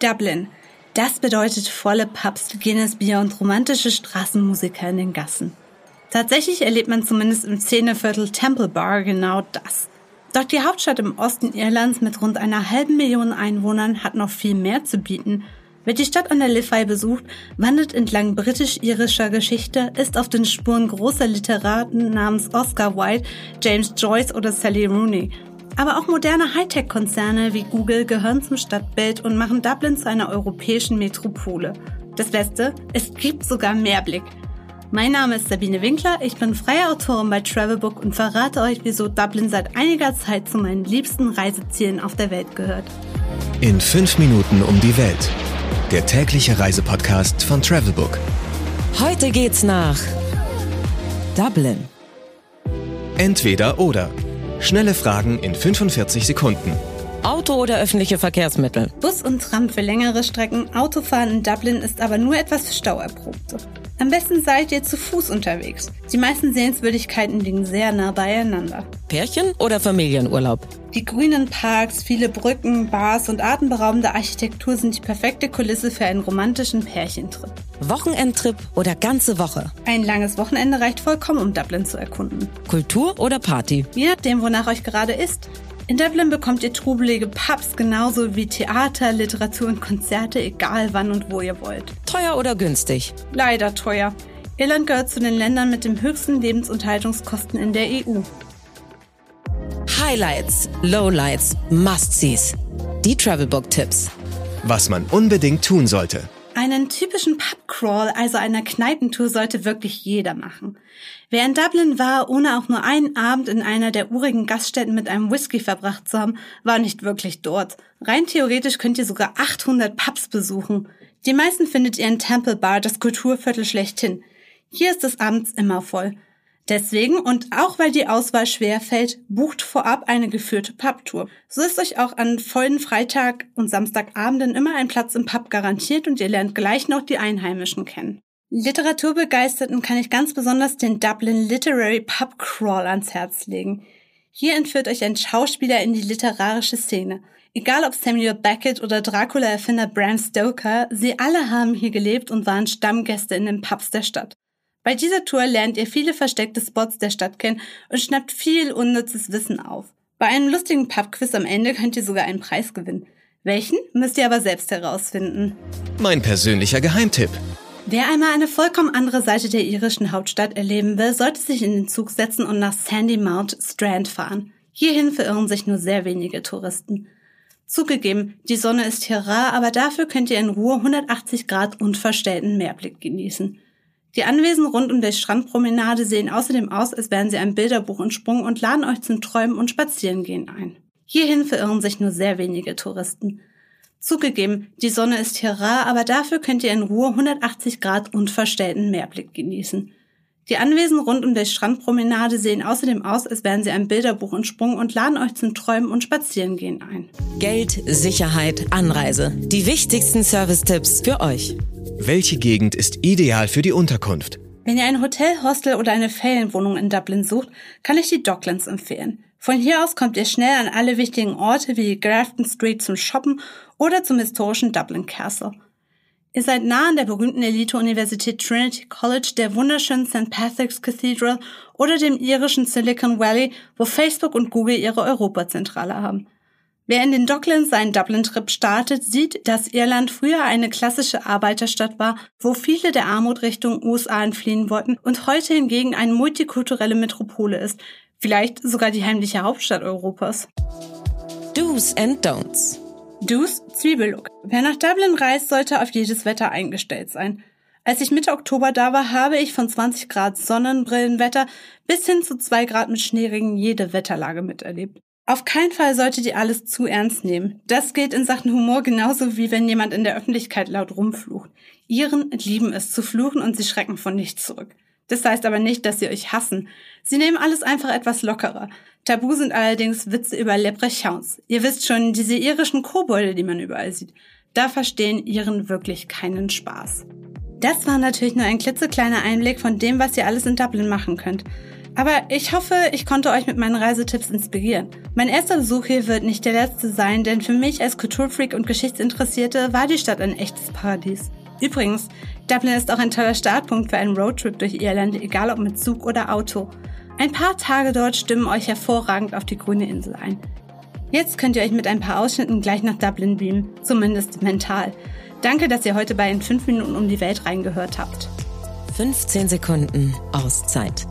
Dublin. Das bedeutet volle Pubs, Guinness Bier und romantische Straßenmusiker in den Gassen. Tatsächlich erlebt man zumindest im Szeneviertel Temple Bar genau das. Doch die Hauptstadt im Osten Irlands mit rund einer halben Million Einwohnern hat noch viel mehr zu bieten. Wer die Stadt an der Liffey besucht, wandert entlang britisch-irischer Geschichte, ist auf den Spuren großer Literaten namens Oscar Wilde, James Joyce oder Sally Rooney aber auch moderne Hightech-Konzerne wie Google gehören zum Stadtbild und machen Dublin zu einer europäischen Metropole. Das Beste, es gibt sogar Mehrblick. Mein Name ist Sabine Winkler, ich bin freie Autorin bei Travelbook und verrate euch, wieso Dublin seit einiger Zeit zu meinen liebsten Reisezielen auf der Welt gehört. In fünf Minuten um die Welt. Der tägliche Reisepodcast von Travelbook. Heute geht's nach Dublin. Entweder oder. Schnelle Fragen in 45 Sekunden. Auto oder öffentliche Verkehrsmittel? Bus und Tram für längere Strecken. Autofahren in Dublin ist aber nur etwas für Stauerprobte. Am besten seid ihr zu Fuß unterwegs. Die meisten Sehenswürdigkeiten liegen sehr nah beieinander. Pärchen oder Familienurlaub? Die grünen Parks, viele Brücken, Bars und atemberaubende Architektur sind die perfekte Kulisse für einen romantischen Pärchentrip. Wochenendtrip oder ganze Woche? Ein langes Wochenende reicht vollkommen, um Dublin zu erkunden. Kultur oder Party? Je nachdem, wonach euch gerade ist. In Dublin bekommt ihr trubelige Pubs genauso wie Theater, Literatur und Konzerte, egal wann und wo ihr wollt. Teuer oder günstig? Leider teuer. Irland gehört zu den Ländern mit den höchsten Lebensunterhaltungskosten in der EU. Highlights, Lowlights, Must-Sees. Die Travelbook-Tipps. Was man unbedingt tun sollte. Einen typischen Pubcrawl, also einer Kneipentour, sollte wirklich jeder machen. Wer in Dublin war, ohne auch nur einen Abend in einer der urigen Gaststätten mit einem Whisky verbracht zu haben, war nicht wirklich dort. Rein theoretisch könnt ihr sogar 800 Pubs besuchen. Die meisten findet ihr in Temple Bar, das Kulturviertel schlechthin. Hier ist es abends immer voll. Deswegen und auch weil die Auswahl schwer fällt, bucht vorab eine geführte Pubtour. So ist euch auch an vollen Freitag- und Samstagabenden immer ein Platz im Pub garantiert und ihr lernt gleich noch die Einheimischen kennen. Literaturbegeisterten kann ich ganz besonders den Dublin Literary Pub Crawl ans Herz legen. Hier entführt euch ein Schauspieler in die literarische Szene. Egal ob Samuel Beckett oder Dracula-Erfinder Bram Stoker, sie alle haben hier gelebt und waren Stammgäste in den Pubs der Stadt. Bei dieser Tour lernt ihr viele versteckte Spots der Stadt kennen und schnappt viel unnützes Wissen auf. Bei einem lustigen Pubquiz am Ende könnt ihr sogar einen Preis gewinnen. Welchen müsst ihr aber selbst herausfinden. Mein persönlicher Geheimtipp. Wer einmal eine vollkommen andere Seite der irischen Hauptstadt erleben will, sollte sich in den Zug setzen und nach Sandy Mount Strand fahren. Hierhin verirren sich nur sehr wenige Touristen. Zugegeben, die Sonne ist hier rar, aber dafür könnt ihr in Ruhe 180 Grad unverstellten Meerblick genießen. Die Anwesen rund um die Strandpromenade sehen außerdem aus, als wären sie ein Bilderbuch entsprungen und laden euch zum Träumen und Spazierengehen ein. Hierhin verirren sich nur sehr wenige Touristen. Zugegeben, die Sonne ist hier rar, aber dafür könnt ihr in Ruhe 180 Grad unverstellten Meerblick genießen. Die Anwesen rund um die Strandpromenade sehen außerdem aus, als wären sie ein Bilderbuch entsprungen und laden euch zum Träumen und Spazierengehen ein. Geld, Sicherheit, Anreise. Die wichtigsten Service-Tipps für euch. Welche Gegend ist ideal für die Unterkunft? Wenn ihr ein Hotel, Hostel oder eine Ferienwohnung in Dublin sucht, kann ich die Docklands empfehlen. Von hier aus kommt ihr schnell an alle wichtigen Orte wie Grafton Street zum Shoppen oder zum historischen Dublin Castle. Ihr seid nah an der berühmten Elite-Universität Trinity College, der wunderschönen St. Patrick's Cathedral oder dem irischen Silicon Valley, wo Facebook und Google ihre Europazentrale haben. Wer in den Docklands seinen Dublin-Trip startet, sieht, dass Irland früher eine klassische Arbeiterstadt war, wo viele der Armut Richtung USA entfliehen wollten und heute hingegen eine multikulturelle Metropole ist, vielleicht sogar die heimliche Hauptstadt Europas. Do's and Don'ts. Do's Zwiebellook. Wer nach Dublin reist, sollte auf jedes Wetter eingestellt sein. Als ich Mitte Oktober da war, habe ich von 20 Grad Sonnenbrillenwetter bis hin zu 2 Grad mit Schneeregen jede Wetterlage miterlebt. Auf keinen Fall solltet ihr alles zu ernst nehmen. Das gilt in Sachen Humor genauso wie wenn jemand in der Öffentlichkeit laut rumflucht. Ihren lieben es zu fluchen und sie schrecken von nichts zurück. Das heißt aber nicht, dass sie euch hassen. Sie nehmen alles einfach etwas lockerer. Tabu sind allerdings Witze über Leprechauns. Ihr wisst schon, diese irischen Kobolde, die man überall sieht. Da verstehen Iren wirklich keinen Spaß. Das war natürlich nur ein klitzekleiner Einblick von dem, was ihr alles in Dublin machen könnt. Aber ich hoffe, ich konnte euch mit meinen Reisetipps inspirieren. Mein erster Besuch hier wird nicht der letzte sein, denn für mich als Kulturfreak und Geschichtsinteressierte war die Stadt ein echtes Paradies. Übrigens, Dublin ist auch ein toller Startpunkt für einen Roadtrip durch Irland, egal ob mit Zug oder Auto. Ein paar Tage dort stimmen euch hervorragend auf die grüne Insel ein. Jetzt könnt ihr euch mit ein paar Ausschnitten gleich nach Dublin beamen, zumindest mental. Danke, dass ihr heute bei in 5 Minuten um die Welt reingehört habt. 15 Sekunden Auszeit